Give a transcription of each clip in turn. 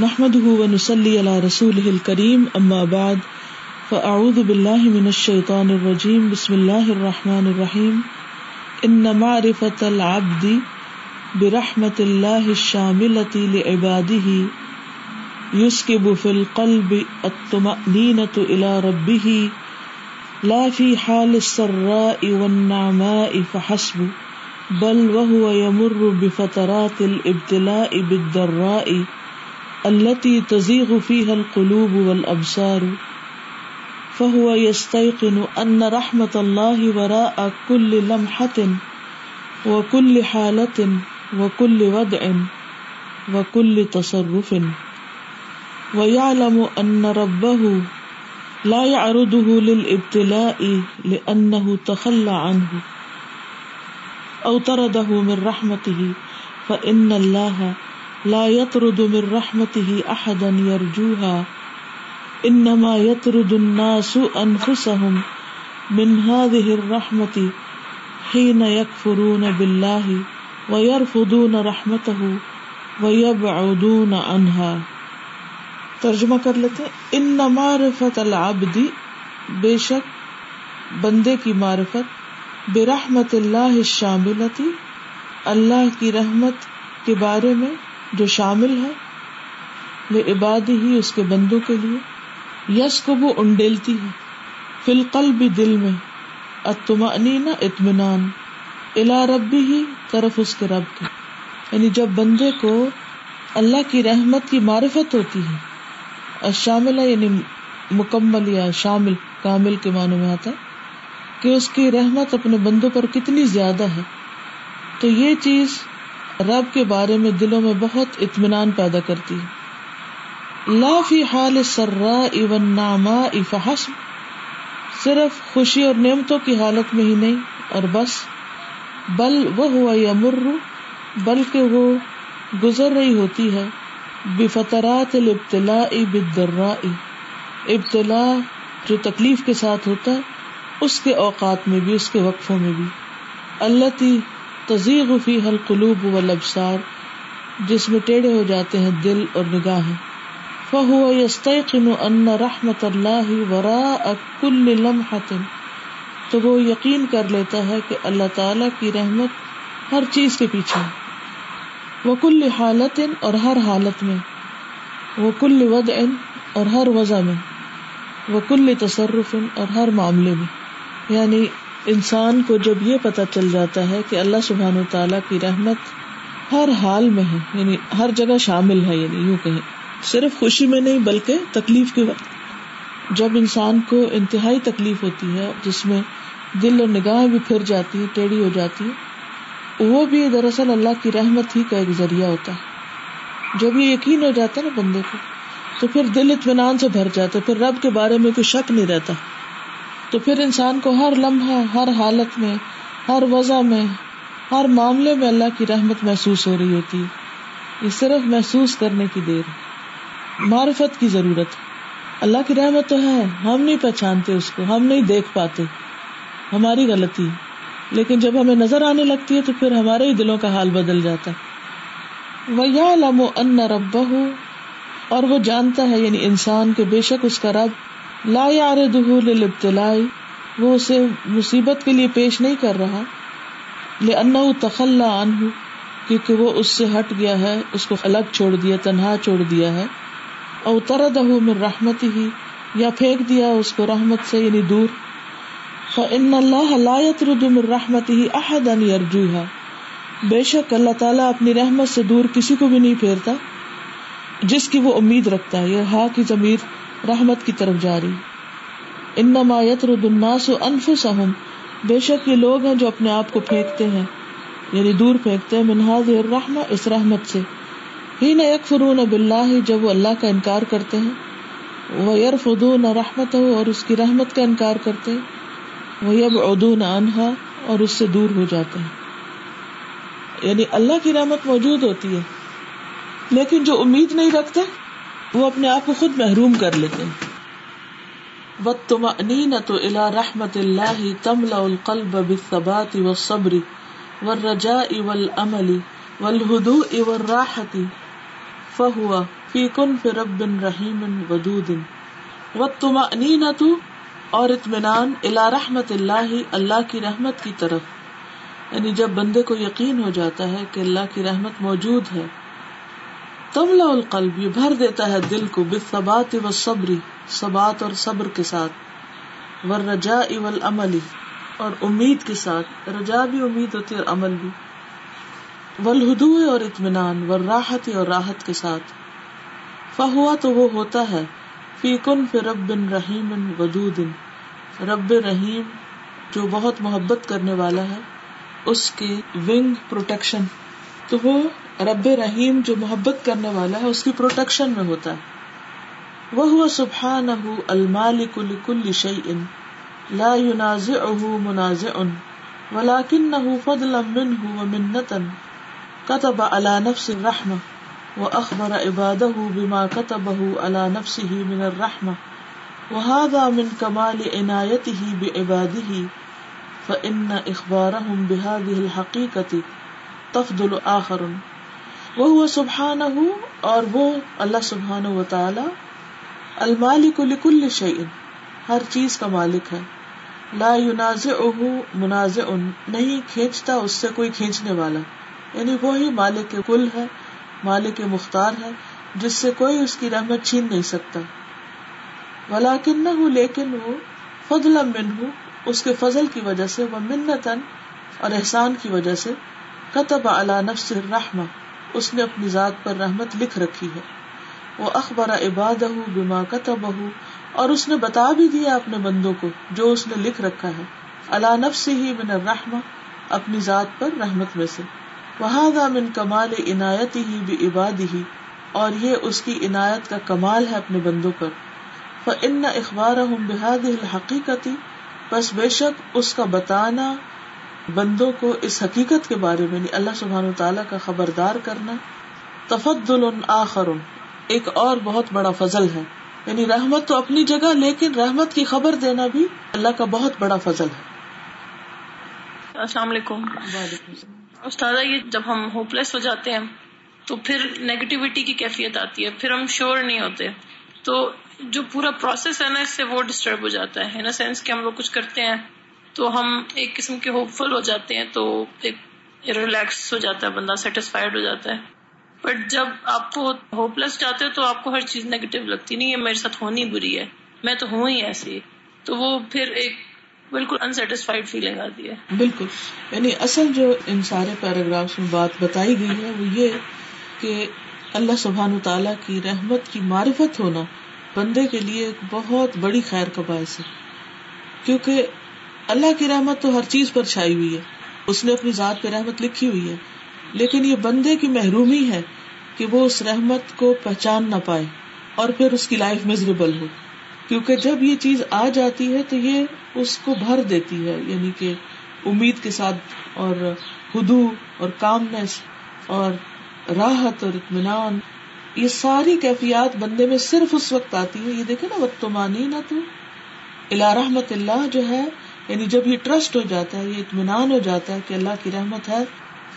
نحمده ونصلي على رسوله الكريم، أما بعد، فأعوذ بالله من الشيطان الرجيم، بسم الله الرحمن الرحيم. إن معرفة العبد برحمة الله الشاملة لعباده يسكب في القلب الطمأنينة إلى ربه، لا في حال السراء والنعماء، فحسب، بل وهو يمر بفترات الابتلاء بالضراء التي تزيغ فيها القلوب والأبصار، فهو يستيقن أن رحمة الله وراء كل لمحة وكل حالة وكل وضع وكل تصرف. ويعلم أن ربه لا يعرضه للابتلاء لأنه تخلى عنه او طرده من رحمته، فإن الله لا يطرد من رحمته أحدا يرجوها، إنما يطرد الناس أنفسهم من هذه الرحمة حين يكفرون بالله ويرفضون رحمته ويبعدون عنها. ترجمہ کر لیتے ان معرفت العبد، بے شک بندے کی معرفت، برحمت اللہ شاملتی اللہ کی رحمت کے بارے میں جو شامل ہے، لے عبادی ہی اس کے بندوں کے لیے، یس کو وہ انڈیلتی ہے۔ فلقل بھی دل میں اتما اطمینان الا ربی ہی طرف اس کے رب کے یعنی جب بندے کو اللہ کی رحمت کی معرفت ہوتی ہے شامل یعنی مکمل یا شامل، کامل کے معنی میں آتا ہے، کہ اس کی رحمت اپنے بندوں پر کتنی زیادہ ہے۔ تو یہ چیز رب کے بارے میں دلوں میں بہت اطمینان پیدا کرتی ہے۔ لا فی حال سرا ایون ناما افحسم صرف خوشی اور نعمتوں کی حالت میں ہی نہیں، اور بس۔ بل وہ ہوا یا مر بلکہ وہ گزر رہی ہوتی ہے۔ بفترات الابتلاء بالضراء ابتلا جو تکلیف کے ساتھ ہوتا ہے، اس کے اوقات میں بھی، اس کے وقفوں میں بھی۔ اللہ تی تزیغ فی حل قلوب و لبسار جس میں ٹیڑھے ہو جاتے ہیں دل اور نگاہیں۔ فہو یستیقن ان رحمت اللہ ورا کل لمحت تو وہ یقین کر لیتا ہے کہ اللہ تعالی کی رحمت ہر چیز کے پیچھے وہ کل حالت اور ہر حالت میں وہ کل ود اور ہر وضع میں وہ کل تصرف اور ہر معاملے میں۔ یعنی انسان کو جب یہ پتا چل جاتا ہے کہ اللہ سبحان و تعالیٰ کی رحمت ہر حال میں ہے یعنی ہر جگہ شامل ہے یعنی یوں کہیں۔ صرف خوشی میں نہیں، بلکہ تکلیف کے وقت۔ جب انسان کو انتہائی تکلیف ہوتی ہے، جس میں دل اور نگاہ بھی پھر جاتی ہے ٹیڑھی ہو جاتی ہے وہ بھی دراصل اللہ کی رحمت ہی کا ایک ذریعہ ہوتا ہے۔ جب یہ یقین ہو جاتا ہے نا بندے کو، تو پھر دل اطمینان سے بھر جاتا ہے، پھر رب کے بارے میں کوئی شک نہیں رہتا۔ تو پھر انسان کو ہر لمحہ، ہر حالت میں، ہر وضع میں، ہر معاملے میں اللہ کی رحمت محسوس ہو رہی ہوتی۔ ہے یہ صرف محسوس کرنے کی دیر، معرفت کی ضرورت۔ اللہ کی رحمت تو ہے، ہم نہیں پہچانتے اس کو، ہم نہیں دیکھ پاتے۔ ہماری غلطی۔ لیکن جب ہمیں نظر آنے لگتی ہے تو پھر ہمارے ہی دلوں کا حال بدل جاتا۔ ہے وہ یا لمو ان رب اور وہ جانتا ہے یعنی انسان کے بے شک اس کا رب۔ لا یار دہول ابتلائی وہ اسے مصیبت کے لیے پیش نہیں کر رہا لے تخلا ان کیونکہ وہ اس سے ہٹ گیا ہے، اس کو الگ چھوڑ دیا، تنہا چھوڑ دیا ہے، او ترد میں رحمت ہی یا پھینک دیا اس کو رحمت سے یعنی دور۔ ان اللہ لایت من رحمت ہی احد ان بے شک اللہ تعالیٰ اپنی رحمت سے دور کسی کو بھی نہیں پھیرتا، جس کی وہ امید رکھتا ہے یہ ہا کی ضمیر۔ رحمت کی طرف جاری انما یترد الناس انفسهم بے شک یہ لوگ ہیں جو اپنے آپ کو پھینکتے ہیں۔ یعنی دور پھینکتے ہیں۔ منہاز الرحمہ، اس رحمت سے۔ ہی نہ یکفرون باللہ، جب وہ اللہ کا انکار کرتے ہیں۔ وہ یرفضون رحمت اور اس کی رحمت کا انکار کرتے ہیں۔ وہ یبعدون عنہا، اور اس سے دور ہو جاتے ہیں۔ یعنی اللہ کی رحمت موجود ہوتی ہے، لیکن جو امید نہیں رکھتے وہ اپنے آپ کو خود محروم کر لیتے ہیں۔ بد تم تو الا رحمت اللہ تملا القلب بالثبات والصبر والرجاء والامل والهدوء والراحة فهو فی کن فرب بن رحیم ودود۔ و تما تو اور اطمینان الا رحمت اللہ اللہ کی رحمت کی طرف۔ یعنی جب بندے کو یقین ہو جاتا ہے کہ اللہ کی رحمت موجود ہے۔ تملا القلب، یہ بھر دیتا ہے دل کو بثبات و صبری ثبات اور صبر کے ساتھ ور رجا اول عملی اور امید کے ساتھ۔ رجا بھی امید ہوتی ہے اور عمل بھی۔ ولہدو اور اطمینان ور راحت اور راحت کے ساتھ۔ فہوا تو وہ ہوتا ہے، فی کن فی رب رحیم ودود۔ رب رحیم جو بہت محبت کرنے والا ہے، اس کے ونگ پروٹیکشن تو وہ رب رحیم جو محبت کرنے والا ہے، اس کی پروٹیکشن میں ہوتا ہے۔ وہ ہوا سبحان المالک لکل شیء لا ينازعه منازع، ولكنه فضلا منه ومنة كتب على نفس الرحمة وأخبر عباده بما كتبه على نفسه من الرحمة وهذا من كمال عنايته بعباده فإن إخبارهم بهذه الحقيقة تفضل آخر وہ سبحان اور وہ اللہ سبحان و تعالی المالک لکل شعین ہر چیز کا مالک ہے۔ لا ينازعه منازع نہیں، کھینچتا اس سے کوئی کھینچنے والا۔ یعنی وہی مالک کل ہے، مالک مختار ہے، جس سے کوئی اس کی رحمت چھین نہیں سکتا۔ ولاکن نہ لیکن وہ فضل منہ اس کے فضل کی وجہ سے وہ منتن اور احسان کی وجہ سے قطب علی نفس الرحمہ۔ اس نے اپنی ذات پر رحمت لکھ رکھی ہے۔ وہ اخبار عباد بما کتب اور اس نے بتا بھی دیا اپنے بندوں کو جو اس نے لکھ رکھا ہے۔ اللہ نفس ہی من الرحمہ اپنی ذات پر رحمت میں سے۔ وہاں من کمال عنایت ہی بھی عباد ہی اور یہ اس کی عنایت کا کمال ہے اپنے بندوں پر۔ فن اخبار ہوں بحاد الحقیقتی بس بے شک اس کا بتانا بندوں کو اس حقیقت کے بارے میں یعنی اللہ سبحان تعالیٰ کا خبردار کرنا تفدل آخر ایک اور بہت بڑا فضل ہے۔ یعنی رحمت تو اپنی جگہ لیکن رحمت کی خبر دینا بھی اللہ کا بہت بڑا فضل ہے۔ السلام علیکم۔ استاد یہ جب ہم ہوپ لیس ہو جاتے ہیں تو پھر نیگیٹیوٹی کی کیفیت آتی ہے پھر ہم شیور نہیں ہوتے۔ تو جو پورا پروسیس ہے نا اس سے وہ ڈسٹرب ہو جاتا ہے۔ ان سینس کہ ہم لوگ کچھ کرتے ہیں۔ تو ہم ایک قسم کے ہوپ فل ہو جاتے ہیں تو ایک ریلیکس ہو جاتا ہے، بندہ سیٹسفائڈ ہو جاتا ہے۔ بٹ جب آپ کو ہوپ لیس جاتے تو آپ کو ہر چیز نیگیٹو لگتی نہیں ہے، میرے ساتھ ہونی بری ہے۔ میں تو ہوں ہی ایسی۔ تو وہ پھر ایک بالکل انسٹسفائڈ فیلنگ آتی ہے۔ بالکل۔ یعنی اصل جو ان سارے پیراگراف میں بات بتائی گئی ہے، وہ یہ کہ اللہ سبحان تعالیٰ کی رحمت کی معرفت ہونا بندے کے لیے ایک بہت بڑی خیر کا باعث ہے۔ کیونکہ اللہ کی رحمت تو ہر چیز پر چھائی ہوئی ہے۔ اس نے اپنی ذات پہ رحمت لکھی ہوئی ہے۔ لیکن یہ بندے کی محرومی ہے کہ وہ اس رحمت کو پہچان نہ پائے اور پھر اس کی لائف مزریبل ہو۔ کیونکہ جب یہ چیز آ جاتی ہے تو یہ اس کو بھر دیتی ہے یعنی کہ امید کے ساتھ اور ہدو اور کامنس اور راحت اور اطمینان۔ یہ ساری کیفیات بندے میں صرف اس وقت آتی ہے۔ یہ دیکھے نا، وقت مانی نہ تو۔ الا رحمت اللہ جو ہے یعنی جب یہ ٹرسٹ ہو جاتا ہے، یہ اطمینان ہو جاتا ہے کہ اللہ کی رحمت ہے،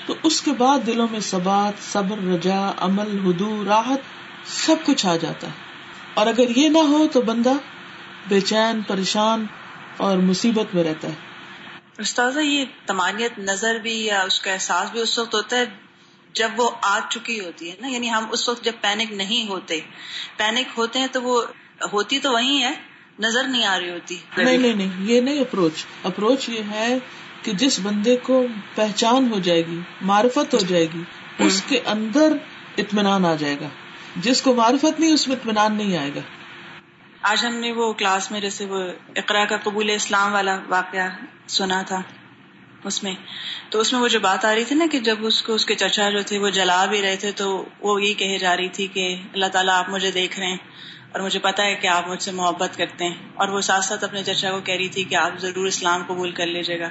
تو اس کے بعد دلوں میں سبات صبر رجا عمل ہدو راحت، سب کچھ آ جاتا ہے۔ اور اگر یہ نہ ہو تو بندہ بے چین، پریشان اور مصیبت میں رہتا ہے۔ استاذہ، یہ تمانیت نظر بھی یا اس کا احساس بھی اس وقت ہوتا ہے جب وہ آ چکی ہوتی ہے نا؟ یعنی ہم اس وقت جب پینک نہیں ہوتے پینک ہوتے ہیں تو وہ ہوتی تو وہی ہے نظر نہیں آ رہی ہوتی۔ نہیں نہیں نہیں یہ نہیں اپروچ۔ اپروچ یہ ہے کہ جس بندے کو پہچان ہو جائے گی معرفت ہو جائے گی اس کے اندر اطمینان آ جائے گا۔ جس کو معرفت نہیں اس میں اطمینان نہیں آئے گا۔ آج ہم نے وہ کلاس میں جیسے وہ اقرا کا قبول اسلام والا واقعہ سنا تھا اس میں۔ تو اس میں وہ جو بات آ رہی تھی نا کہ جب اس کو اس کے چچا جو تھے وہ جلا بھی رہے تھے تو وہ یہ کہے جا رہی تھی کہ اللہ تعالیٰ آپ مجھے دیکھ رہے ہیں۔ اور مجھے پتا ہے کہ آپ مجھ سے محبت کرتے ہیں اور وہ ساتھ ساتھ اپنے چچا کو کہہ رہی تھی کہ آپ ضرور اسلام قبول کر لیجیے گا۔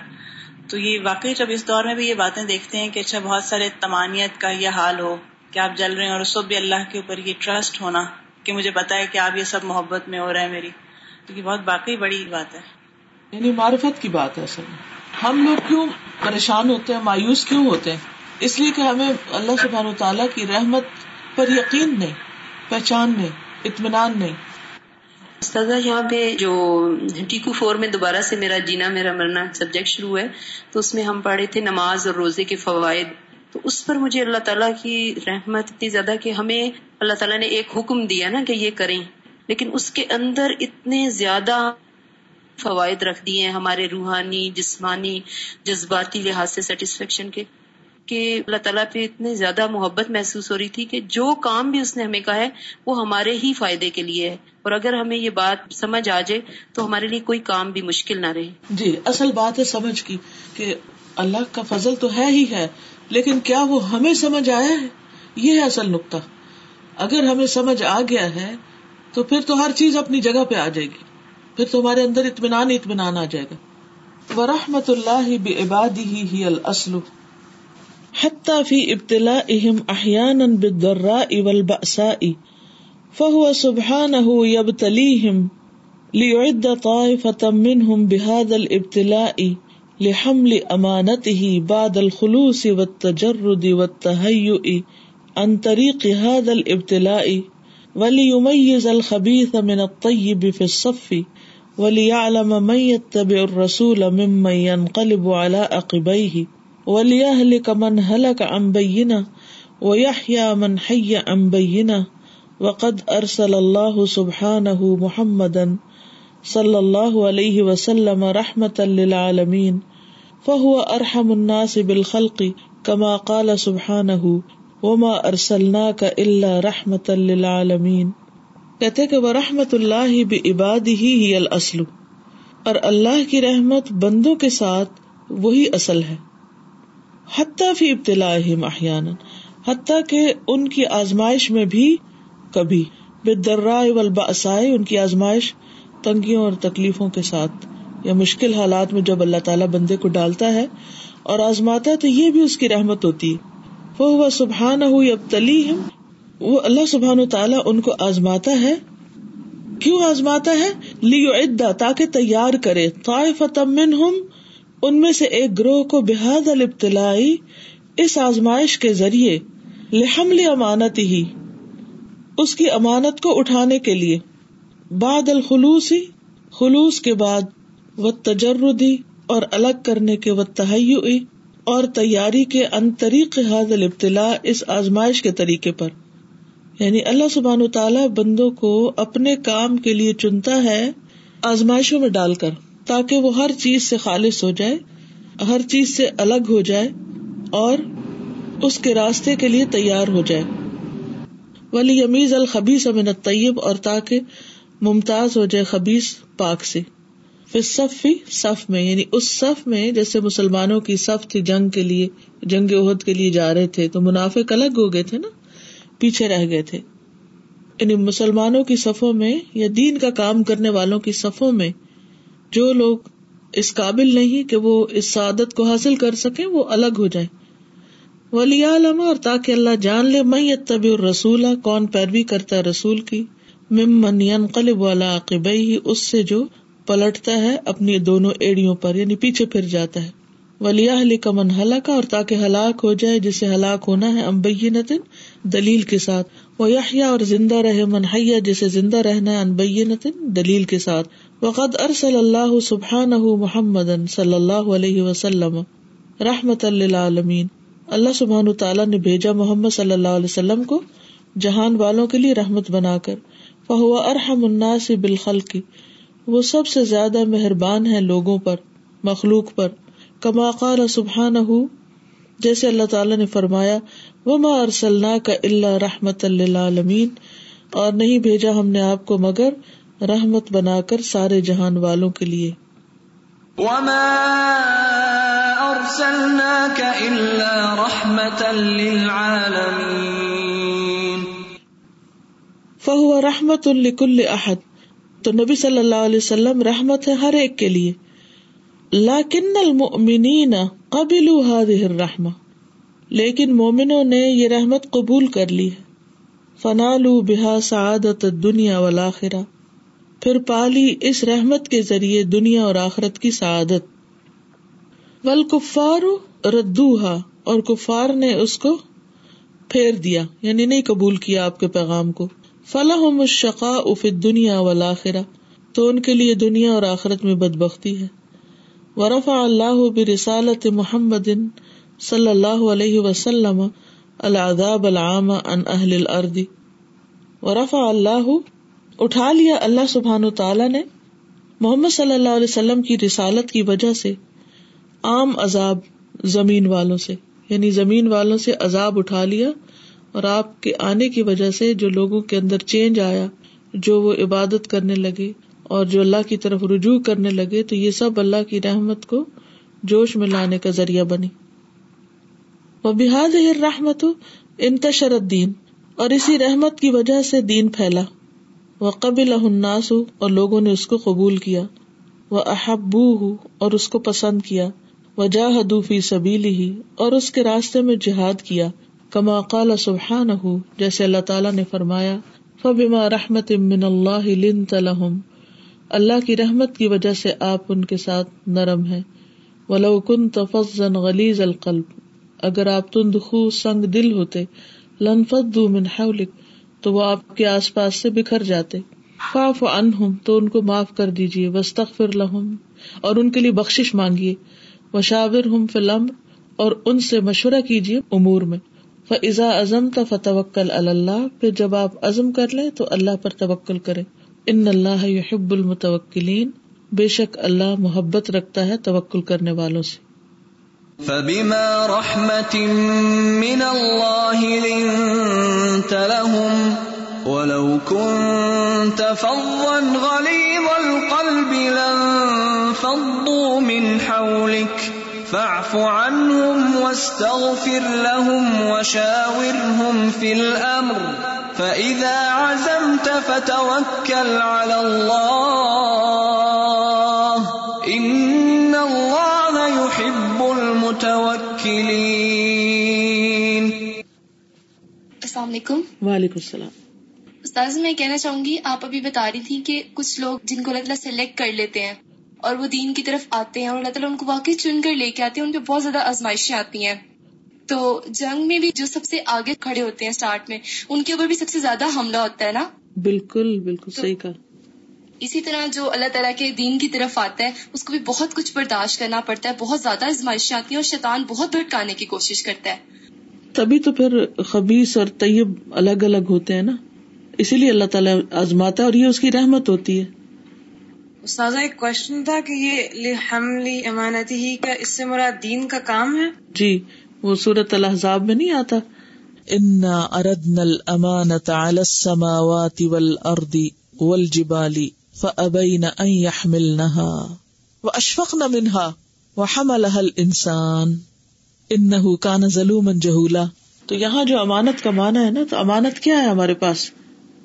تو یہ واقعی جب اس دور میں بھی یہ باتیں دیکھتے ہیں کہ اچھا بہت سارے تمانیت کا یہ حال ہو کہ آپ جل رہے ہیں اور اس وقت بھی اللہ کے اوپر یہ ٹرسٹ ہونا کہ مجھے پتا ہے کہ آپ یہ سب محبت میں ہو رہا ہے میری۔ تو یہ بہت واقعی بڑی بات ہے۔ یعنی معرفت کی بات ہے اصل میں۔ ہم لوگ کیوں پریشان ہوتے ہیں؟ مایوس کیوں ہوتے ہیں؟ اس لیے کہ ہمیں اللہ سبحان و تعالیٰ کی رحمت پر یقین نہیں پہچاننے اطمینان نہیں۔ استاذہ، یہاں پہ جو ٹیکو فور میں دوبارہ سے میرا جینا، میرا مرنا سبجیکٹ شروع ہے، تو اس میں ہم پڑھے تھے نماز اور روزے کے فوائد۔ تو اس پر مجھے اللہ تعالیٰ کی رحمت اتنی زیادہ کہ ہمیں اللہ تعالیٰ نے ایک حکم دیا نا کہ یہ کریں۔ لیکن اس کے اندر اتنے زیادہ فوائد رکھ دیے ہیں ہمارے روحانی، جسمانی، جذباتی لحاظ سے سیٹسفیکشن کے۔ کہ اللہ تعالیٰ پہ اتنی زیادہ محبت محسوس ہو رہی تھی کہ جو کام بھی اس نے ہمیں کہا ہے، وہ ہمارے ہی فائدے کے لیے ہے۔ اور اگر ہمیں یہ بات سمجھ آ جائے، تو ہمارے لیے کوئی کام بھی مشکل نہ رہے۔ جی اصل بات ہے سمجھ کی کہ اللہ کا فضل تو ہے ہی ہے، لیکن کیا وہ ہمیں سمجھ آیا ہے؟ یہ ہے اصل نقطہ۔ اگر ہمیں سمجھ آ گیا ہے، تو پھر تو ہر چیز اپنی جگہ پہ آ جائے گی۔ پھر تو ہمارے اندر اطمینان اطمینان آ جائے گا۔ وہ رحمت اللہ عبادی ہی السل حتى في ابتلائهم احيانا بالضراء والبأساء، فهو سبحانه يبتليهم ليعد طائفة منهم بهذا الابتلاء لحمل امانته بعد الخلوص والتجرد والتهيؤ عن طريق هذا الابتلاء، وليميز الخبيث من الطيب في الصف، وليعلم من يتبع الرسول ممن ينقلب على عقبيه وليهلك من هلك عن بينه ويحيى من حي عن وقد ارسل الله سبحانه محمدا صلی اللہ علیہ وسلم رحمت للعالمین فهو ارحم الناس بالخلق كما قال سبحانه وما ارسلناك الا رحمت للعالمین کہتے کہ وہ رحمت اللہ بعباده ہی الاصل اور اللہ کی رحمت بندوں کے ساتھ وہی اصل ہے۔ حتیٰ فی ابتلا احیانا، حتیٰ کہ ان کی آزمائش میں بھی کبھی بے درائے والباسائے ان کی آزمائش تنگیوں اور تکلیفوں کے ساتھ، یا مشکل حالات میں جب اللہ تعالیٰ بندے کو ڈالتا ہے اور آزماتا ہے تو یہ بھی اس کی رحمت ہوتی۔ ہے وہ سبحان ہوئی اب تلی وہ اللہ سبحان و تعالیٰ ان کو آزماتا ہے۔ کیوں آزماتا ہے؟ لیو ادا تاکہ تیار کرے طائف ان میں سے ایک گروہ کو بحاد البتلائی اس آزمائش کے ذریعے، لحمل امانت ہی اس کی امانت کو اٹھانے کے لیے۔ بعد الخلوص ہی خلوص کے بعد و تجردی اور الگ کرنے کے و تحیع اور تیاری کے انتریق حاد البتلا اس آزمائش کے طریقے پر۔ یعنی اللہ سبحان تعالیٰ بندوں کو اپنے کام کے لیے چنتا ہے، آزمائشوں میں ڈال کر۔ تاکہ وہ ہر چیز سے خالص ہو جائے، ہر چیز سے الگ ہو جائے اور اس کے راستے کے لیے تیار ہو جائے۔ ولی یمیز الخبیس امن طیب اور تاکہ ممتاز ہو جائے خبیص پاک سے۔ صف صف میں یعنی اس صف میں جیسے مسلمانوں کی صف تھی جنگ کے لیے، جنگ عہد کے لیے جا رہے تھے، تو منافق الگ ہو گئے تھے نا، پیچھے رہ گئے تھے۔ یعنی مسلمانوں کی صفوں میں یا دین کا کام کرنے والوں کی صفوں میں جو لوگ اس قابل نہیں کہ وہ اس سعادت کو حاصل کر سکے وہ الگ ہو جائے ولی علم اور تاکہ اللہ جان لے میں طبی رسول کون پیروی کرتا ہے رسول کی؟ ممن ينقلب والا عقبئی اس سے جو پلٹتا ہے، اپنی دونوں ایڑیوں پر یعنی پیچھے پھر جاتا ہے۔ ولی علی کا من ہلاکا اور تاکہ ہلاک ہو جائے، جسے ہلاک ہونا ہے امبینت دلیل کے ساتھ۔ وہ یحیا اور زندہ رہے، من حیا جسے زندہ رہنا ہے انبینت دلیل کے ساتھ۔ وقد ارسل اللہ سبحان محمد صلی اللہ علیہ وسلم رحمت للعالمین۔ اللہ سبحان تعالیٰ نے بھیجا محمد صلی اللہ علیہ وسلم کو جہان والوں کے لیے رحمت بنا کر۔ فہو ارحم الناس بالخلق۔ وہ سب سے زیادہ مہربان ہے لوگوں پر، مخلوق پر۔ کما قال سبحان جیسے اللہ تعالیٰ نے فرمایا وہ ماں ارسلنا کا اللہ رحمت للعالمین۔ اور نہیں بھیجا ہم نے آپ کو مگر رحمت بنا کر سارے جہان والوں کے لیے۔ فہو رحمت الکل احد تو نبی صلی اللہ علیہ وسلم رحمت ہے ہر ایک کے لیے۔ لاکن المؤمنین قبلوا هذه الرحمہ لیکن مومنوں نے یہ رحمت قبول کر لی ہے۔ فنالو بحا سعادت دنیا والآخرہ پھر پالی اس رحمت کے ذریعے دنیا اور آخرت کی سعادت۔ ول کفار ردوہا اور کفار نے اس کو پھیر دیا یعنی نہیں قبول کیا آپ کے پیغام کو۔ فلاح مشقا اف دنیا ولاخرا تو ان کے لیے دنیا اور آخرت میں بد بختی ہے۔ ورفا اللہ برسالت محمد صلی اللہ علیہ وسلم العذاب العام ان اہل الارض ورفع اللہ اٹھا لیا اللہ سبحان تعالیٰ نے محمد صلی اللہ علیہ وسلم کی رسالت کی وجہ سے عام عذاب زمین والوں سے یعنی زمین والوں سے عذاب اٹھا لیا اور آپ کے آنے کی وجہ سے جو لوگوں کے اندر چینج آیا، جو وہ عبادت کرنے لگے اور جو اللہ کی طرف رجوع کرنے لگے، تو یہ سب اللہ کی رحمت کو جوش میں لانے کا ذریعہ بنی۔ وہ بحاد رحمت انتشر دین اور اسی رحمت کی وجہ سے دین پھیلا۔ وہ قبل الناس اور لوگوں نے اس کو قبول کیا وہ احبو اور اس کو پسند کیا وہ جاہدوفی سبیلی ہی اور اس کے راستے میں جہاد کیا کما قال سبحان جیسے اللہ تعالیٰ نے فرمایا، فبما رحمت من اللہ لنت لهم، اللہ کی رحمت کی وجہ سے آپ ان کے ساتھ نرم ہے ولو كنت فظا غلیظ القلب، اگر آپ تند خو سنگ دل ہوتے لنفت من حولک تو وہ آپ کے آس پاس سے بکھر جاتے۔ فاف عنہم، تو ان کو معاف کر دیجیے وسطر لہم، اور ان کے لیے بخش مانگیے۔ وشاور ہم فلم اور ان سے مشورہ کیجیے امور میں۔ فضا ازم تو فتوکل اللہ، پھر جب آپ عزم کر لیں تو اللہ پر توکل کرے ان اللہ یحب المتوکلین بے شک اللہ محبت رکھتا ہے توکل کرنے والوں سے۔ فبما رحمة من الله لنت لهم ولو كنت فظا غليظ القلب لانفضوا من حولك فاعف عنهم واستغفر لهم وشاورهم في الأمر فإذا عزمت فتوكل على الله إن علیکم۔ وعلیکم السلام۔ استاذ میں کہنا چاہوں گی آپ ابھی بتا رہی تھی کہ کچھ لوگ جن کو اللہ تعالیٰ سلیکٹ کر لیتے ہیں اور وہ دین کی طرف آتے ہیں اور اللہ تعالیٰ ان کو واقعی چن کر لے کے آتے ہیں ان پہ بہت زیادہ آزمائشیں آتی ہیں۔ تو جنگ میں بھی جو سب سے آگے کھڑے ہوتے ہیں اسٹارٹ میں ان کے اوپر بھی سب سے زیادہ حملہ ہوتا ہے نا؟ بالکل بالکل صحیح کہا۔ اسی طرح جو اللہ تعالیٰ کے دین کی طرف آتا ہے اس کو بھی بہت کچھ برداشت کرنا پڑتا ہے بہت زیادہ آزمائشیں آتی ہیں اور شیطان بہت بھٹکانے کی کوشش کرتا ہے۔ تبھی تو پھر خبیص اور طیب الگ الگ ہوتے ہیں نا۔ اسی لیے اللہ تعالیٰ آزماتا ہے اور یہ اس کی رحمت ہوتی ہے۔ استاذہ ایک کوشچن تھا کہ یہ حملی امانتی ہی کا اس سے مراد دین کا کام ہے؟ جی وہ صورت الحضاب میں نہیں آتا۔ انا اردنا الامانت على السماوات والارض والجبال فأبين أن يحملنها وأشفقن منها وحملها الإنسان۔ إنه كان ظلوما جهولا تو یہاں جو امانت کا معنی ہے نا، تو امانت کیا ہے ہمارے پاس؟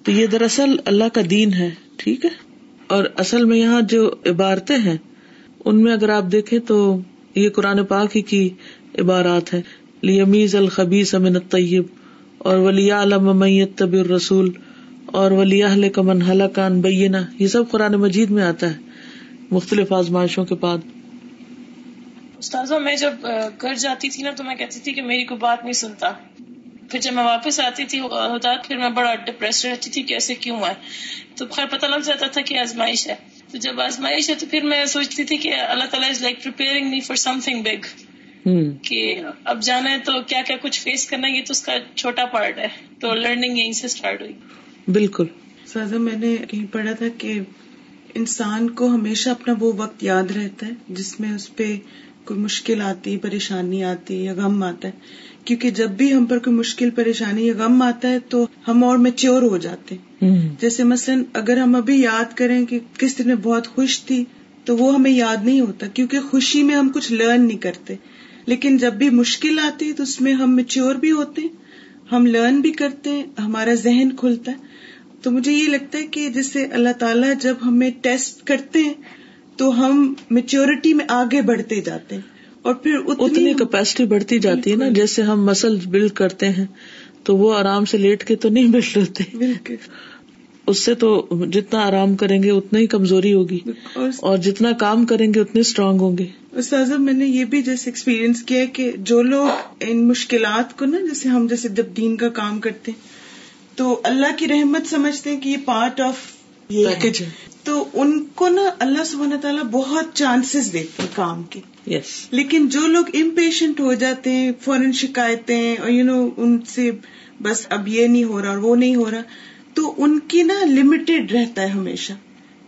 تو یہ دراصل اللہ کا دین ہے، ٹھیک ہے؟ اور اصل میں یہاں جو عبارتیں ہیں، ان میں اگر آپ دیکھیں تو یہ قرآن پاک ہی کی عبارات ہے لیمیز الخبیس من الطیب، اور ولی علم میت طب الرسول، اور ولی اہل کمن حلقان بینا یہ سب قرآن مجید میں آتا ہے، مختلف آزمائشوں کے بعد۔ استاذہ میں جب گھر جاتی تھی نا تو میں کہتی تھی کہ میری کوئی بات نہیں سنتا۔ پھر جب میں واپس آتی تھی ہوتا پھر میں بڑا ڈپریس رہتی تھی کہ ایسے کیوں ہے۔ تو خیر پتہ لگ جاتا تھا کہ آزمائش ہے۔ تو جب آزمائش ہے تو پھر میں سوچتی تھی کہ اللہ تعالیٰ is like me for something big کہ اب جانا ہے تو کیا کیا کچھ فیس کرنا یہ تو اس کا چھوٹا پارٹ ہے۔ تو لرننگ یہیں سے اسٹارٹ ہوئی۔ بالکل۔ سازا میں نے کہیں پڑھا تھا کہ انسان کو ہمیشہ اپنا وہ وقت یاد رہتا ہے جس میں اس پہ کوئی مشکل آتی پریشانی آتی یا غم آتا ہے۔ کیونکہ جب بھی ہم پر کوئی مشکل پریشانی یا غم آتا ہے تو ہم اور میچور ہو جاتے ہیں۔ جیسے مثلاً اگر ہم ابھی یاد کریں کہ کس دن میں بہت خوش تھی تو وہ ہمیں یاد نہیں ہوتا کیونکہ خوشی میں ہم کچھ لرن نہیں کرتے۔ لیکن جب بھی مشکل آتی تو اس میں ہم میچور بھی ہوتے ہیں ہم لرن بھی کرتے ہیں ہمارا ذہن کھلتا ہے۔ تو مجھے یہ لگتا ہے کہ جیسے اللہ تعالیٰ جب ہمیں ٹیسٹ کرتے ہیں تو ہم میچورٹی میں آگے بڑھتے جاتے ہیں اور پھر اتنی کیپیسٹی بڑھتی جاتی ہے نا جیسے ہم مسل بلڈ کرتے ہیں تو وہ آرام سے لیٹ کے تو نہیں بلڈ ہوتے۔ اس سے تو جتنا آرام کریں گے اتنا ہی کمزوری ہوگی۔ اور جتنا کام کریں گے اتنے اسٹرانگ ہوں گے۔ استاذ میں نے یہ بھی جیسے ایکسپیرئنس کیا کہ جو لوگ ان مشکلات کو نا جیسے ہم جیسے جب دین کا کام کرتے ہیں تو اللہ کی رحمت سمجھتے ہیں کہ یہ پارٹ آف پیکج ہے۔ تو ان کو نا اللہ سبحانہ تعالیٰ بہت چانسز دیتے ہیں کام کے۔ یس لیکن جو لوگ امپیشنٹ ہو جاتے ہیں فوراً شکایتیں اور یو نو ان سے بس اب یہ نہیں ہو رہا اور وہ نہیں ہو رہا تو ان کی نا لمیٹڈ رہتا ہے ہمیشہ۔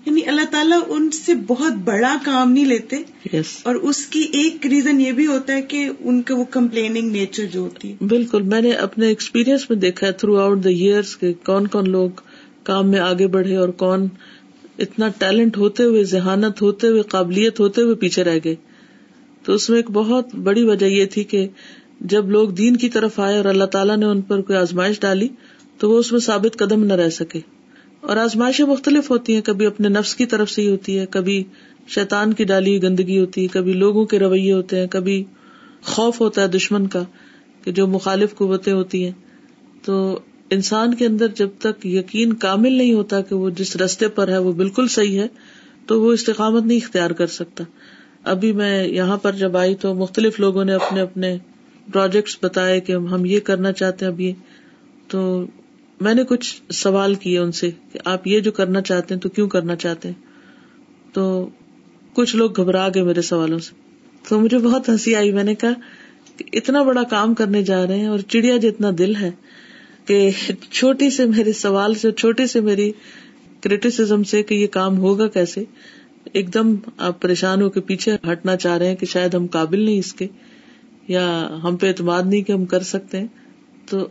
یعنی اللہ تعالیٰ ان سے بہت بڑا کام نہیں لیتے۔ یس اور اس کی ایک ریزن یہ بھی ہوتا ہے کہ ان کا وہ کمپلیننگ نیچر جو ہوتی ہے۔ بالکل میں نے اپنے ایکسپیرینس میں دیکھا ہے تھرو آؤٹ دا ایئرس کے کون کون لوگ کام میں آگے بڑھے اور کون اتنا ٹیلنٹ ہوتے ہوئے، ذہانت ہوتے ہوئے، قابلیت ہوتے ہوئے پیچھے رہ گئے۔ تو اس میں ایک بہت بڑی وجہ یہ تھی کہ جب لوگ دین کی طرف آئے اور اللہ تعالیٰ نے ان پر کوئی آزمائش ڈالی، تو وہ اس میں ثابت قدم نہ رہ سکے۔ اور آزمائشیں مختلف ہوتی ہیں، کبھی اپنے نفس کی طرف سے ہی ہوتی ہے کبھی شیطان کی ڈالی ہوئی گندگی ہوتی ہے، کبھی لوگوں کے رویے ہوتے ہیں، کبھی خوف ہوتا ہے دشمن کا، کہ جو مخالف قوتیں ہوتی ہیں۔ تو انسان کے اندر جب تک یقین کامل نہیں ہوتا کہ وہ جس رستے پر ہے وہ بالکل صحیح ہے، تو وہ استقامت نہیں اختیار کر سکتا۔ ابھی میں یہاں پر جب آئی تو مختلف لوگوں نے اپنے اپنے پروجیکٹس بتائے کہ ہم یہ کرنا چاہتے ہیں اب یہ۔ تو میں نے کچھ سوال کیے ان سے کہ آپ یہ جو کرنا چاہتے ہیں تو کیوں کرنا چاہتے ہیں؟ تو کچھ لوگ گھبرا گئے میرے سوالوں سے۔ تو مجھے بہت ہنسی آئی، میں نے کہا کہ اتنا بڑا کام کرنے جا رہے ہیں اور چڑیا جتنا دل ہے کہ چھوٹی سے میرے سوال سے چھوٹی سے میری کریٹیسم سے کہ یہ کام ہوگا کیسے؟ ایک دم آپ پریشان ہو کے پیچھے ہٹنا چاہ رہے ہیں کہ شاید ہم قابل نہیں اس کے، یا ہم پہ اعتماد نہیں کہ ہم کر سکتے ہیں۔ تو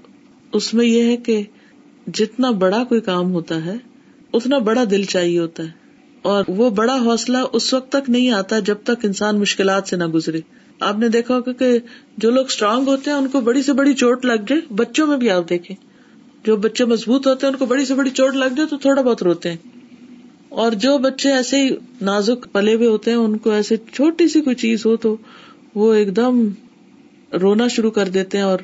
اس میں یہ ہے کہ جتنا بڑا کوئی کام ہوتا ہے، اتنا بڑا دل چاہیے ہوتا ہے۔ اور وہ بڑا حوصلہ اس وقت تک نہیں آتا جب تک انسان مشکلات سے نہ گزرے۔ آپ نے دیکھا ہوگا کہ جو لوگ اسٹرانگ ہوتے ہیں، ان کو بڑی سے بڑی چوٹ لگ جائے، بچوں میں بھی آپ دیکھیں۔ جو بچے مضبوط ہوتے ہیں، ان کو بڑی سے بڑی چوٹ لگ جائے تو تھوڑا بہت روتے ہیں۔ اور جو بچے ایسے ہی نازک پلے ہوئے ہوتے ہیں، ان کو ایسے چھوٹی سی کوئی چیز ہو تو وہ ایک دم رونا شروع کر دیتے ہیں اور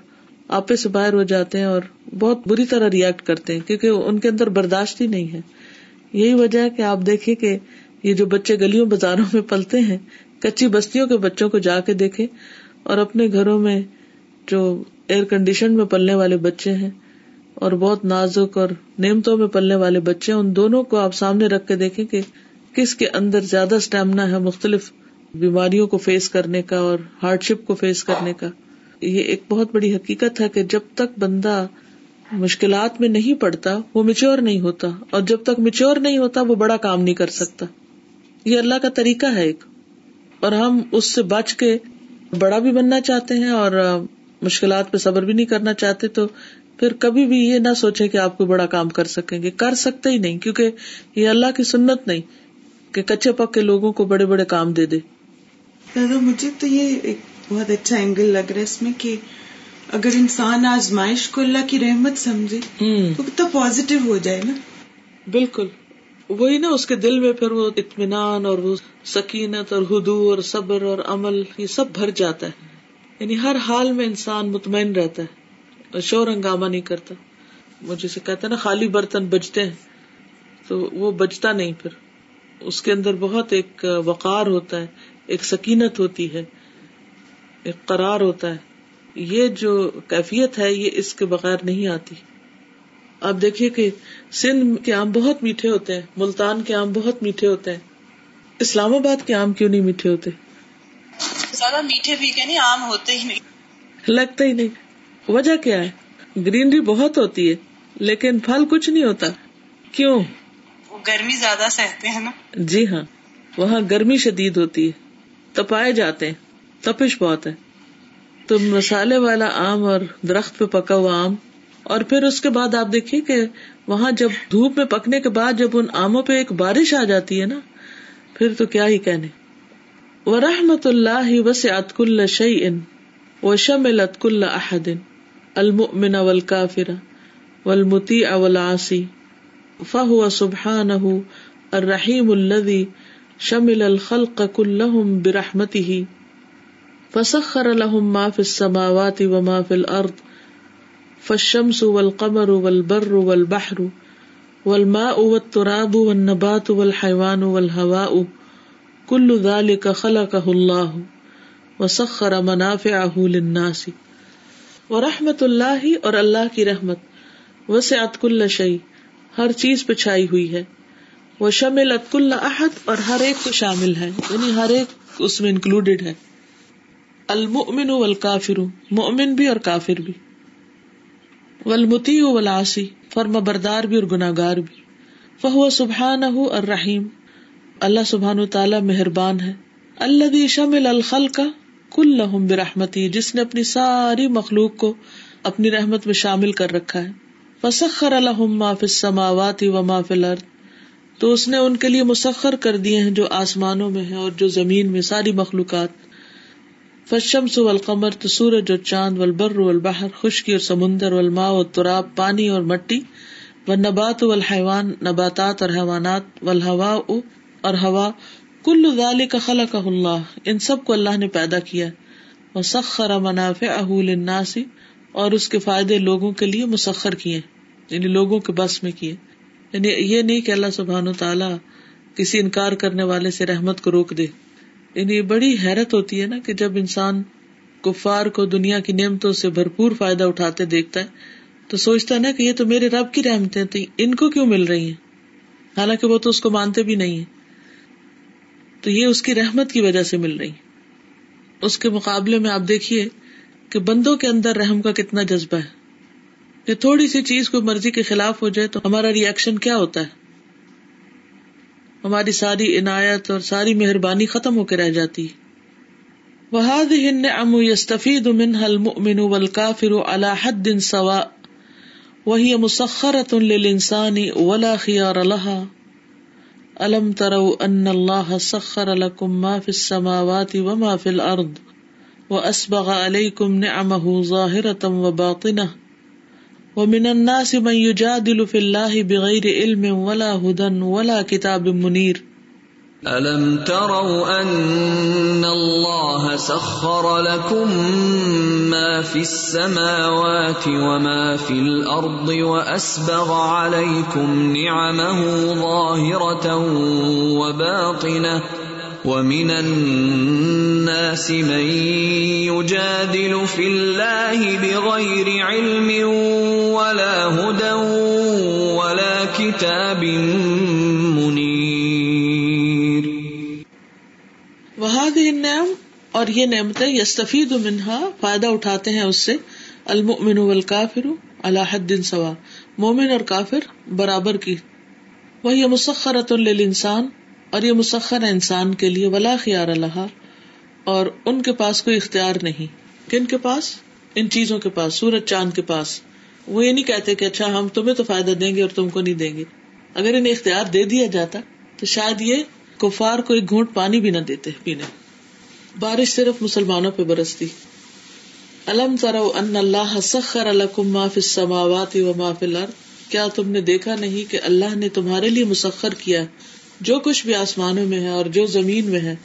آپے سے باہر ہو جاتے ہیں اور بہت بری طرح ریئیکٹ کرتے ہیں، کیونکہ ان کے اندر برداشت ہی نہیں ہے۔ یہی وجہ ہے کہ آپ دیکھیں کہ یہ جو بچے گلیوں بازاروں میں پلتے ہیں، کچی بستیوں کے بچوں کو جا کے دیکھے اور اپنے گھروں میں جو ایئر کنڈیشن میں پلنے والے بچے ہیں اور بہت نازک اور نعمتوں میں پلنے والے بچے ان دونوں کو آپ سامنے رکھ کے دیکھیں کہ کس کے اندر زیادہ اسٹیمنا ہے مختلف بیماریوں کو فیس کرنے کا اور ہارڈ شپ کو فیس کرنے کا۔ یہ ایک بہت بڑی حقیقت ہے کہ جب تک بندہ مشکلات میں نہیں پڑتا، وہ میچور نہیں ہوتا اور جب تک میچور نہیں ہوتا، وہ بڑا کام نہیں کر سکتا۔ یہ اللہ کا طریقہ ہے ایک۔ اور ہم اس سے بچ کے بڑا بھی بننا چاہتے ہیں اور مشکلات پہ صبر بھی نہیں کرنا چاہتے، تو پھر کبھی بھی یہ نہ سوچے کہ آپ کو بڑا کام کر سکیں گے کر سکتے ہی نہیں کیونکہ یہ اللہ کی سنت نہیں کہ کچے پکے لوگوں کو بڑے بڑے کام دے دے۔ مجھے تو یہ ایک بہت اچھا اینگل لگ رہا ہے اس میں کہ اگر انسان آزمائش کو اللہ کی رحمت سمجھے تو پازیٹو ہو جائے نا۔ بالکل۔ وہی نا اس کے دل میں پھر وہ اطمینان اور وہ سکینت اور ہدو اور صبر اور عمل یہ سب بھر جاتا ہے۔ یعنی ہر حال میں انسان مطمئن رہتا ہے۔ شور ہنگامہ نہیں کرتا۔ مجھے سے کہتے نا خالی برتن بجتے ہیں۔ تو وہ بجتا نہیں پھر۔ اس کے اندر بہت ایک وقار ہوتا ہے ایک سکینت ہوتی ہے ایک قرار ہوتا ہے۔ یہ جو کیفیت ہے یہ اس کے بغیر نہیں آتی۔ آپ دیکھیے کہ سندھ کے آم بہت میٹھے ہوتے ہیں ملتان کے آم بہت میٹھے ہوتے ہیں۔ اسلام آباد کے آم کیوں نہیں میٹھے ہوتے؟ زیادہ میٹھے بھی کہ نہیں آم ہوتے ہی نہیں۔ لگتا ہی نہیں۔ وجہ کیا ہے؟ گرینری بہت ہوتی ہے لیکن پھل کچھ نہیں ہوتا۔ کیوں؟ گرمی زیادہ سہتے ہیں نا۔ جی ہاں وہاں گرمی شدید ہوتی ہے۔ تپائے جاتے ہیں تپش بہت ہے۔ تو مسالے والا آم اور درخت پہ پکا ہوا آم اور پھر اس کے بعد آپ دیکھیے کہ وہاں جب دھوپ میں پکنے کے بعد جب ان آموں پہ ایک بارش آ جاتی ہے نا پھر تو کیا ہی کہنے۔ وہ رحمت اللہ وسعت کل شعی ان و شملت کل احدن المؤمن والکافر والمطیع والعاصی فهو سبحانه الرحیم الذي شمل الخلق كلهم برحمته فسخر لهم ما في السماوات وما في الارض، فالشمس والقمر والبر والبحر، والماء والتراب والنبات والحيوان والهواء كل ذلك خلقه الله وسخر منافعه للناس. وہ رحمت اللہ اور اللہ کی رحمت۔ وسعت ات کل شعی ہر چیز پہ چھائی ہوئی ہے۔ وہ شمل ات احد، اور ہر ایک کو شامل ہے۔ یعنی ہر ایک اس میں انکلوڈیڈ ہے۔ المؤمن والکافر، مؤمن بھی اور کافر بھی۔ والمتی والعاصی فرما بردار بھی اور گناگار بھی۔ فہو سبحان اور رحیم اللہ سبحان تعالی مہربان ہے۔ اللہ شمل الخل کا کل لہم برحمتی جس نے اپنی ساری مخلوق کو اپنی رحمت میں شامل کر رکھا ہے۔ فسخر الحم ما فی السماوات و ما فی الارض۔ تو اس نے ان کے لیے مسخر کر دیے ہیں جو آسمانوں میں ہے اور جو زمین میں، ساری مخلوقات۔ فشمس والقمر، تو سورج اور چاند، والبر والبحر، خشکی اور سمندر، والماء والتراب پانی اور مٹی۔ والنبات والحیوان، نباتات اور حیوانات، والہواء اور ہوا۔ کل ذالک خلقہ اللہ، ان سب کو اللہ نے پیدا کیا۔ وسخر منافعہ للناس اور اس کے فائدے لوگوں کے لیے مسخر کیے یعنی لوگوں کے بس میں کیے۔ یعنی یہ نہیں کہ اللہ سبحان و تعالیٰ کسی انکار کرنے والے سے رحمت کو روک دے۔ یعنی بڑی حیرت ہوتی ہے نا کہ جب انسان کفار کو دنیا کی نعمتوں سے بھرپور فائدہ اٹھاتے دیکھتا ہے، تو سوچتا ہے نا کہ یہ تو میرے رب کی رحمتیں تھیں ان کو کیوں مل رہی ہیں؟ حالانکہ وہ تو اس کو مانتے بھی نہیں ہیں۔ تو یہ اس کی رحمت کی وجہ سے مل رہی۔ اس کے مقابلے میں آپ دیکھیے کہ بندوں کے اندر رحم کا کتنا جذبہ ہے۔ کہ تھوڑی سی چیز کوئی مرضی کے خلاف ہو جائے تو ہمارا ریئیکشن کیا ہوتا ہے؟ ہماری ساری عنایت اور ساری مہربانی ختم ہو کے رہ جاتی۔ وہاد ہن ام یستفید من حل من والکافر على حد سوا وهي مسخرة للإنسان ولا خيار لها۔ ألم تروا أن الله سخر لكم ما في السماوات و ما فی وما في الأرض وأسبغ عليكم نعمه ظاهرة وباطنة ومن الناس من يجادل في الله بغير علم ولا هدى ولا كتاب منير ألم تروا أن الله سخر لكم ما في السماوات وما في الأرض وأسبغ عليكم نعمه ظاهرة وباطنة ومن الناس من يجادل في الله بغير علم ولا هدى ولا كتاب منير. وهذه النعم اور یہ نعمتیں یستفید منہا، فائدہ اٹھاتے ہیں اس سے۔ المؤمن والکافر على حد سوا۔ مومن اور کافر برابر کی۔ وہی مسخرۃ للانسان اور یہ مسخر ہے انسان کے لیے ولا خیار اللہ اور ان کے پاس کوئی اختیار نہیں۔ کن کے پاس؟ ان چیزوں کے پاس، سورج چاند کے پاس۔ وہ یہ نہیں کہتے کہ اچھا ہم تمہیں تو فائدہ دیں گے اور تم کو نہیں دیں گے۔ اگر انہیں اختیار دے دیا جاتا تو شاید یہ کفار کو ایک گھونٹ پانی بھی نہ دیتے پینے۔ بارش صرف مسلمانوں پہ برستی۔ الم ترو ان اللہ سخر الکم ما فی السماوات و ما فی الارض۔ کیا تم نے دیکھا نہیں کہ اللہ نے تمہارے لیے مسخر کیا جو کچھ بھی آسمانوں میں ہے اور جو زمین میں ہے۔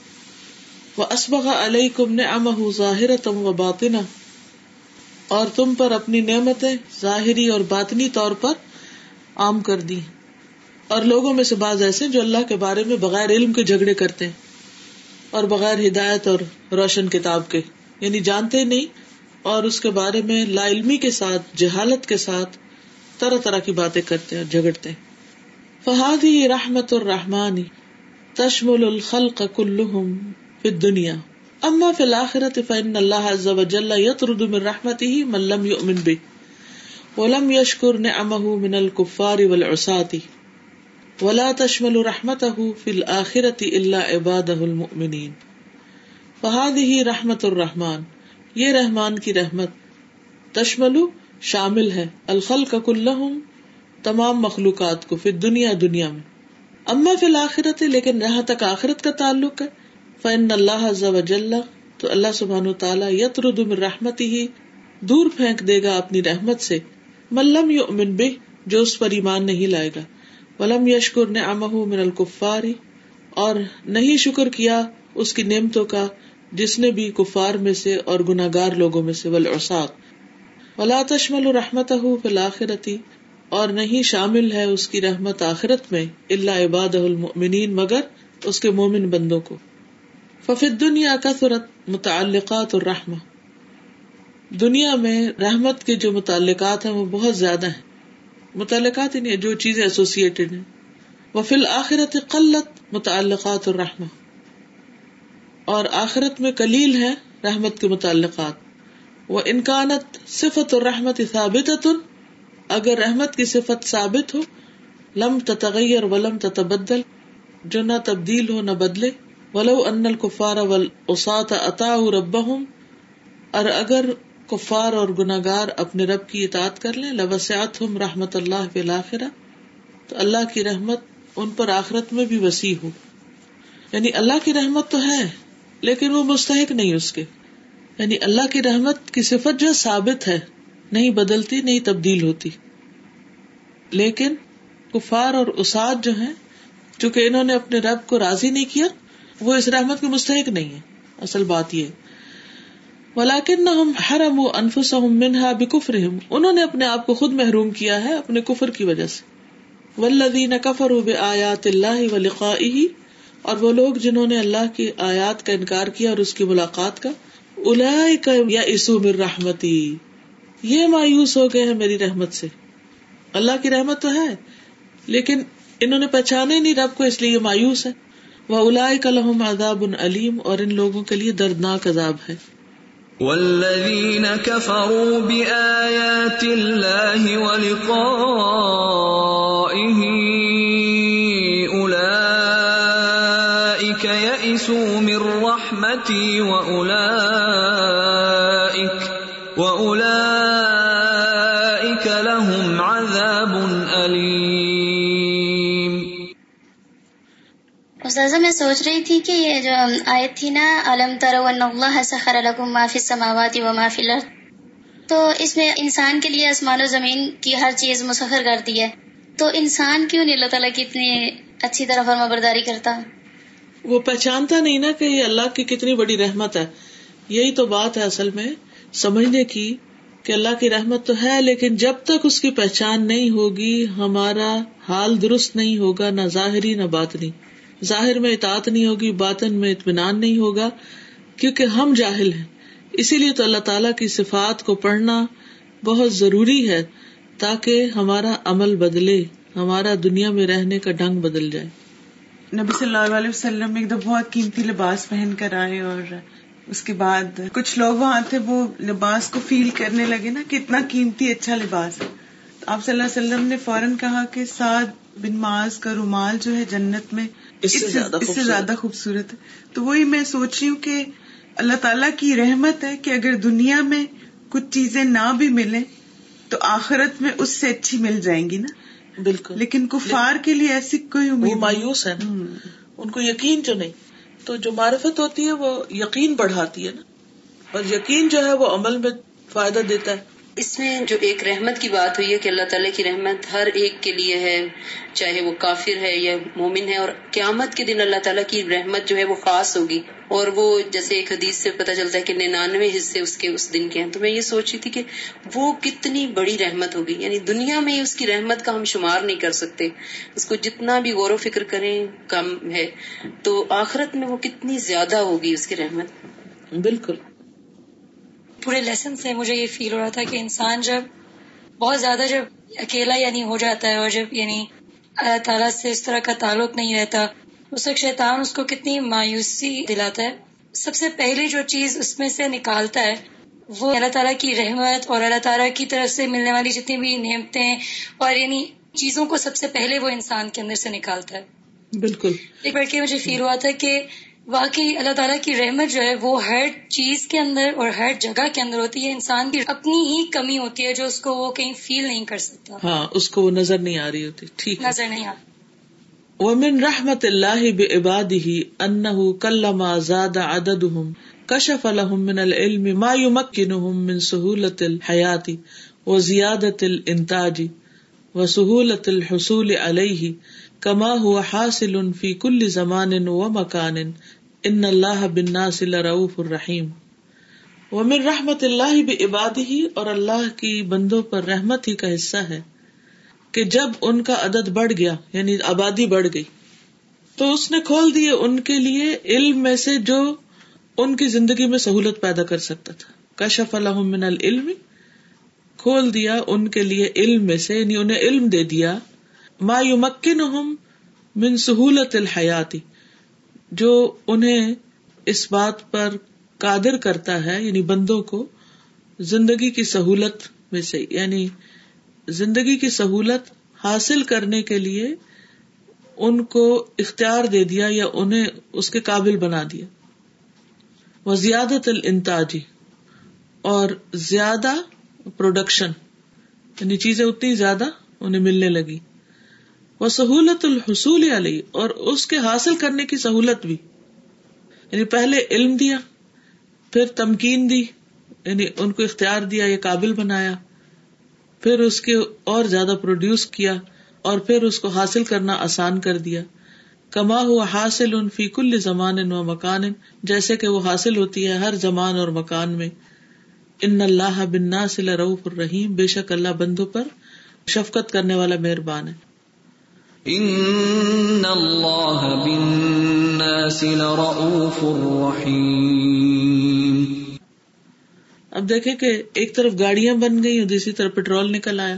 وہ اسبغ علیہ کم نے تم و باطنا اور تم پر اپنی نعمتیں ظاہری اور باطنی طور پر عام کر دی اور لوگوں میں سے بعض ایسے جو اللہ کے بارے میں بغیر علم کے جھگڑے کرتے ہیں۔ اور بغیر ہدایت اور روشن کتاب کے۔ یعنی جانتے نہیں اور اس کے بارے میں لا علمی کے ساتھ، جہالت کے ساتھ طرح طرح کی باتیں کرتے ہیں اور جھگڑتے۔ ہیں فہادی رحمت الرحمانی تشمل الخلق كلهم في الدنيا اما في الاخرة فإن الله عز وجل يطرد من رحمته من لم يؤمن به، ولم يشكر نعمه من الكفار والعصاة۔ ولا تشمل رحمته في الآخرة إلا عباده المؤمنين. فهذه رحمت الرحمن. یہ رحمان کی رحمت تشمل شامل ہے. الخلق كلهم تمام مخلوقات کو پھر دنیا دنیا میں. اما فی الآخرت، لیکن جہاں تک آخرت کا تعلق ہے. فن اللہ تو اللہ سبحان تعالیٰ یترد من رحمتی ہی دور پھینک دے گا اپنی رحمت سے. ملم یؤمن بے جو اس پر ایمان نہیں لائے گا. ولم یشکر نے امہ من الکفاری اور نہیں شکر کیا اس کی نعمتوں کا جس نے بھی کفار میں سے اور گناگار لوگوں میں سے ولاساک ولا تشمل رحمت فی اور نہیں شامل ہے اس کی رحمت آخرت میں اللہ عباد المؤمنین، مگر اس کے مومن بندوں کو. ففت دنیا کا صورت متعلقات اور رحم دنیا میں رحمت کے جو متعلقات ہیں وہ بہت زیادہ ہیں۔ متعلقات ہی نہیں جو چیزیں ایسوسیٹیڈ ہیں۔ وہ فی الآخرت قلت متعلقات الرحمہ اور آخرت میں کلیل ہے رحمت کے متعلقات۔ وہ انکانت صفت الرحمت ثابت اگر رحمت کی صفت ثابت ہو، لم تتغیر ولم تتبدل، جو نہ تبدیل ہو نہ بدلے۔ ولو ان الکفار والعصات اطاع ربهم، اور اگر کفار اور گناگار اپنے رب کی اطاعت کر لیں۔ لوسعتهم رحمت اللہ فی الاخرہ تو اللہ کی رحمت ان پر آخرت میں بھی وسیع ہو۔ یعنی اللہ کی رحمت تو ہے، لیکن وہ مستحق نہیں اس کے۔ یعنی اللہ کی رحمت کی صفت جو ثابت ہے، نہیں بدلتی، نہیں تبدیل ہوتی۔ لیکن کفار اور اساد جو ہیں، چونکہ انہوں نے اپنے رب کو راضی نہیں کیا، وہ اس رحمت کے مستحق نہیں ہے اصل بات یہ ولاکن نہ حرم انفس منہا بکفر انہوں نے اپنے آپ کو خود محروم کیا ہے اپنے کفر کی وجہ سے۔ ولدین کفر بے آیات اللہ و اور وہ لوگ جنہوں نے اللہ کی آیات کا انکار کیا اور اس کی ملاقات کا الا یا اسو مر رحمتی یہ مایوس ہو گئے ہیں میری رحمت سے۔ اللہ کی رحمت تو ہے، لیکن انہوں نے پہچانے نہیں رب کو، اس لیے یہ مایوس ہے۔ وہ الا کلحم عذاب علیم اور ان لوگوں کے لیے دردناک عذاب ہے۔ والذین كفروا بآیات اللہ ولقائه يئسوا من رحمتي وأولئك وأولئك میں سوچ رہی تھی کہ یہ جو آیت تھی نا علم ترو اللہ سخر لکم ما فی السماوات و ما فی الارض تو اس میں انسان کے لیے آسمان و زمین کی ہر چیز مسخر کر دی ہے۔ تو انسان کیوں نہیں اللہ تعالیٰ کی اتنی اچھی طرح فرما برداری کرتا؟ وہ پہچانتا نہیں نا کہ یہ اللہ کی کتنی بڑی رحمت ہے۔ یہی تو بات ہے اصل میں۔ سمجھنے کی کہ اللہ کی رحمت تو ہے، لیکن جب تک اس کی پہچان نہیں ہوگی، ہمارا حال درست نہیں ہوگا، نہ ظاہری نہ باطنی۔ ظاہر میں اطاعت نہیں ہوگی، باطن میں اطمینان نہیں ہوگا، کیونکہ ہم جاہل ہیں۔ اسی لیے تو اللہ تعالی کی صفات کو پڑھنا بہت ضروری ہے تاکہ ہمارا عمل بدلے، ہمارا دنیا میں رہنے کا ڈنگ بدل جائے۔ نبی صلی اللہ علیہ وسلم ایک دم بہت قیمتی لباس پہن کر آئے اور اس کے بعد کچھ لوگ وہاں تھے، وہ لباس کو فیل کرنے لگے نا کہ اتنا قیمتی اچھا لباس ہے۔ تو آپ صلی اللہ علیہ وسلم نے فوراً کہا کہ سعد بن ماز کا رومال جو ہے جنت میں اس سے زیادہ خوبصورت؟ ہے۔ تو وہی میں سوچ رہی ہوں کہ اللہ تعالیٰ کی رحمت ہے کہ اگر دنیا میں کچھ چیزیں نہ بھی ملیں تو آخرت میں اس سے اچھی مل جائیں گی نا؟ بالکل۔ لیکن کفار کے لیے ایسی کوئی امید مایوس ہے ان کو یقین جو نہیں تو جو معرفت ہوتی ہے وہ یقین بڑھاتی ہے نا۔ اور یقین جو ہے وہ عمل میں فائدہ دیتا ہے۔ اس میں جو ایک رحمت کی بات ہوئی ہے کہ اللہ تعالیٰ کی رحمت ہر ایک کے لیے ہے، چاہے وہ کافر ہے یا مومن ہے، اور قیامت کے دن اللہ تعالیٰ کی رحمت جو ہے وہ خاص ہوگی۔ اور وہ جیسے ایک حدیث سے پتہ چلتا ہے کہ ننانوے حصے اس کے اس دن کے ہیں۔ تو میں یہ سوچ رہی تھی کہ وہ کتنی بڑی رحمت ہوگی۔ یعنی دنیا میں اس کی رحمت کا ہم شمار نہیں کر سکتے۔ اس کو جتنا بھی غور و فکر کریں، کم ہے۔ تو آخرت میں وہ کتنی زیادہ ہوگی اس کی رحمت؟ بالکل۔ پورے لیسن سے مجھے یہ فیل ہو رہا تھا کہ انسان جب بہت زیادہ جب اکیلا یعنی ہو جاتا ہے اور جب یعنی اللہ تعالیٰ سے اس طرح کا تعلق نہیں رہتا اس وقت شیطان اس کو کتنی مایوسی دلاتا ہے۔ سب سے پہلی جو چیز اس میں سے نکالتا ہے وہ اللہ تعالیٰ کی رحمت اور اللہ تعالیٰ کی طرف سے ملنے والی جتنی بھی نعمتیں اور یعنی چیزوں کو سب سے پہلے وہ انسان کے اندر سے نکالتا ہے۔ بالکل۔ ایک بار کے مجھے فیل ہوا تھا کہ واقعی اللہ تعالیٰ کی رحمت جو ہے وہ ہر چیز کے اندر اور ہر جگہ کے اندر ہوتی ہے۔ انسان کی اپنی ہی کمی ہوتی ہے جو اس کو وہ کہیں فیل نہیں کر سکتا۔ ہاں اس کو وہ نظر نہیں آ رہی ہوتی۔ ٹھیک نظر نہیں آ ومن رحمت اللہ بعباده انه كلما زاد عددهم كشف لهم من العلم ما يمكنهم من سهولة الحياة وزيادة الانتاج وسهولة الحصول عليه كما هو حاصل في كل زمان ومكان ان اللہ بننا رعف الرحیم. وہ من رحمت اللہ بھی عبادی ہی اور اللہ کی بندوں پر رحمت ہی کا حصہ ہے کہ جب ان کا عدد بڑھ گیا یعنی آبادی بڑھ گئی، تو اس نے کھول دیے ان کے لیے علم میں سے جو ان کی زندگی میں سہولت پیدا کر سکتا تھا۔ کشف من العلم، کھول دیا ان کے لیے علم میں سے یعنی انہیں علم دے دیا۔ ما یمکن من سہولت الحیاتی جو انہیں اس بات پر قادر کرتا ہے یعنی بندوں کو زندگی کی سہولت میں سے یعنی زندگی کی سہولت حاصل کرنے کے لیے ان کو اختیار دے دیا یا انہیں اس کے قابل بنا دیا۔ وہ زیادت الانتاجی اور زیادہ پروڈکشن یعنی چیزیں اتنی زیادہ انہیں ملنے لگی۔ وہ سہولت الحصول علی، اور اس کے حاصل کرنے کی سہولت بھی۔ یعنی پہلے علم دیا، پھر تمکین دی یعنی ان کو اختیار دیا یا قابل بنایا۔ پھر اس کے اور زیادہ پروڈیوس کیا، اور پھر اس کو حاصل کرنا آسان کر دیا۔ کما ہوا حاصل ان فی کل زمان و مکان، جیسے کہ وہ حاصل ہوتی ہے ہر زمان اور مکان میں۔ ان اللہ بننا سے روف الرحیم، بے شک اللہ بندوں پر شفقت کرنے والا مہربان ہے۔ ان اللہ بالناس لرؤوف رحیم اب دیکھیں کہ ایک طرف گاڑیاں بن گئی اور دوسری طرف پیٹرول نکل آیا۔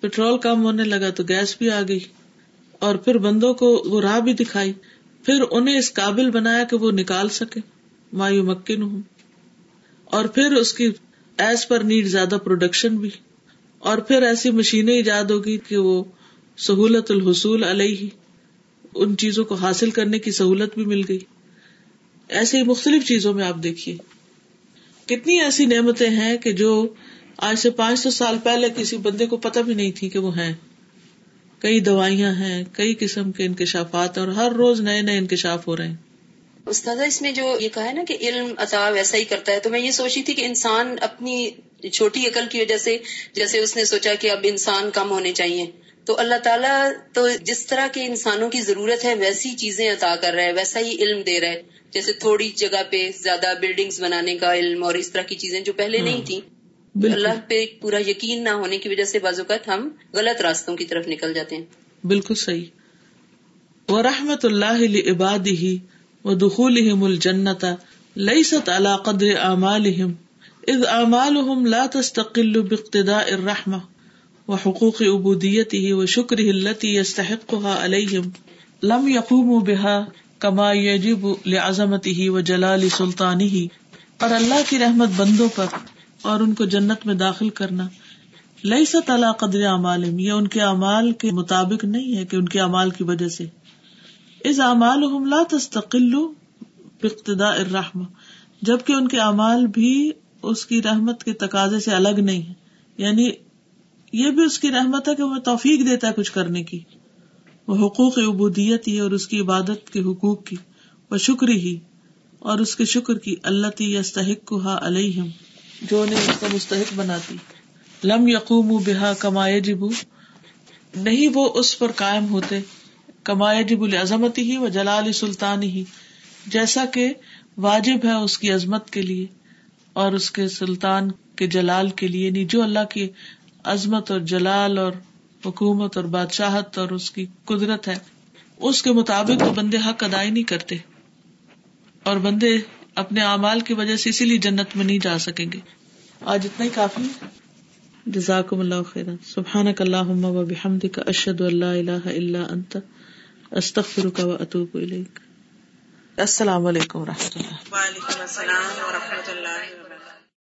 پیٹرول کم ہونے لگا تو گیس بھی آ گئی، اور پھر بندوں کو وہ راہ بھی دکھائی۔ پھر انہیں اس قابل بنایا کہ وہ نکال سکے مایو مکن ہوں اور پھر اس کی ایز پر نیڈ زیادہ پروڈکشن بھی۔ اور پھر ایسی مشینیں ایجاد ہوگی کہ وہ سہولت الحصول علیہ۔ ان چیزوں کو حاصل کرنے کی سہولت بھی مل گئی۔ ایسے ہی مختلف چیزوں میں آپ دیکھیے۔ کتنی ایسی نعمتیں ہیں کہ جو آج سے پانچ سو سال پہلے کسی بندے کو پتہ بھی نہیں تھی کہ وہ ہیں۔ کئی دوائیاں ہیں، کئی قسم کے انکشافات اور ہر روز نئے نئے انکشاف ہو رہے ہیں۔ استاد اس میں جو یہ کہا ہے نا کہ علم عطا ویسا ہی کرتا ہے، تو میں یہ سوچی تھی کہ انسان اپنی چھوٹی عقل کی وجہ سے، جیسے اس نے سوچا کہ اب انسان کم ہونے چاہیے۔ تو اللہ تعالیٰ تو جس طرح کے انسانوں کی ضرورت ہے ویسی چیزیں عطا کر رہا ہے ویسا ہی علم دے رہا ہے جیسے تھوڑی جگہ پہ زیادہ بلڈنگز بنانے کا علم اور اس طرح کی چیزیں جو پہلے نہیں ہاں۔ تھی اللہ پہ پورا یقین نہ ہونے کی وجہ سے بعض اوقات ہم غلط راستوں کی طرف نکل جاتے ہیں۔ بالکل صحیح۔ وہ رحمت اللہ عباد ہی وہ دخول الجنت ليست على قدر اعمالهم اذ اعمالهم لا تستقل باقتداء الرحمه وحقوق عبوديته وشكره التي يستحقها عليهم لم يقوموا بها کما یجب لعظمت ہی و جلال سلطانی ہی اور اللہ کی رحمت بندوں پر اور ان کو جنت میں داخل کرنا لئی سا تعالی قدر امال یہ ان کے امال کے مطابق نہیں ہے کہ ان کے امال کی وجہ سے اس امال لا تستقل اقتداء الرحم جبکہ ان کے امال بھی اس کی رحمت کے تقاضے سے الگ نہیں ہے یعنی یہ بھی اس کی رحمت ہے کہ وہ توفیق دیتا ہے کچھ کرنے کی۔ وہ حقوق عبودیت ہی اور اس کی عبادت کے حقوق کی۔ وہ شکر ہی اور اس کے شکر کی اللہ تستحق کو علیہم۔ جو انہیں اس کا مستحق بناتی۔ لم یقوم بحا کمائے جبو نہیں وہ اس پر قائم ہوتے۔ کمائے جب العظمت ہی و جلال سلطان ہی۔ جیسا کہ واجب ہے اس کی عظمت کے لیے اور اس کے سلطان کے جلال کے لیے۔ نہیں جو اللہ کی عظمت اور جلال اور حکومت اور بادشاہت اور اس کی قدرت ہے۔ اس کے مطابق وہ بندے حق ادائی نہیں کرتے اور بندے اپنے اعمال کی وجہ سے اسی لیے جنت میں نہیں جا سکیں گے۔ آج اتنا ہی کافی۔ جزاکم اللہ خیر سبحان اللہ و بحمد کا اشد اللہ اللہ اللہ انت استخر کا اطوب السلام علیکم و رحمۃ اللہ۔ وعلیکم السلام و رحمۃ اللہ۔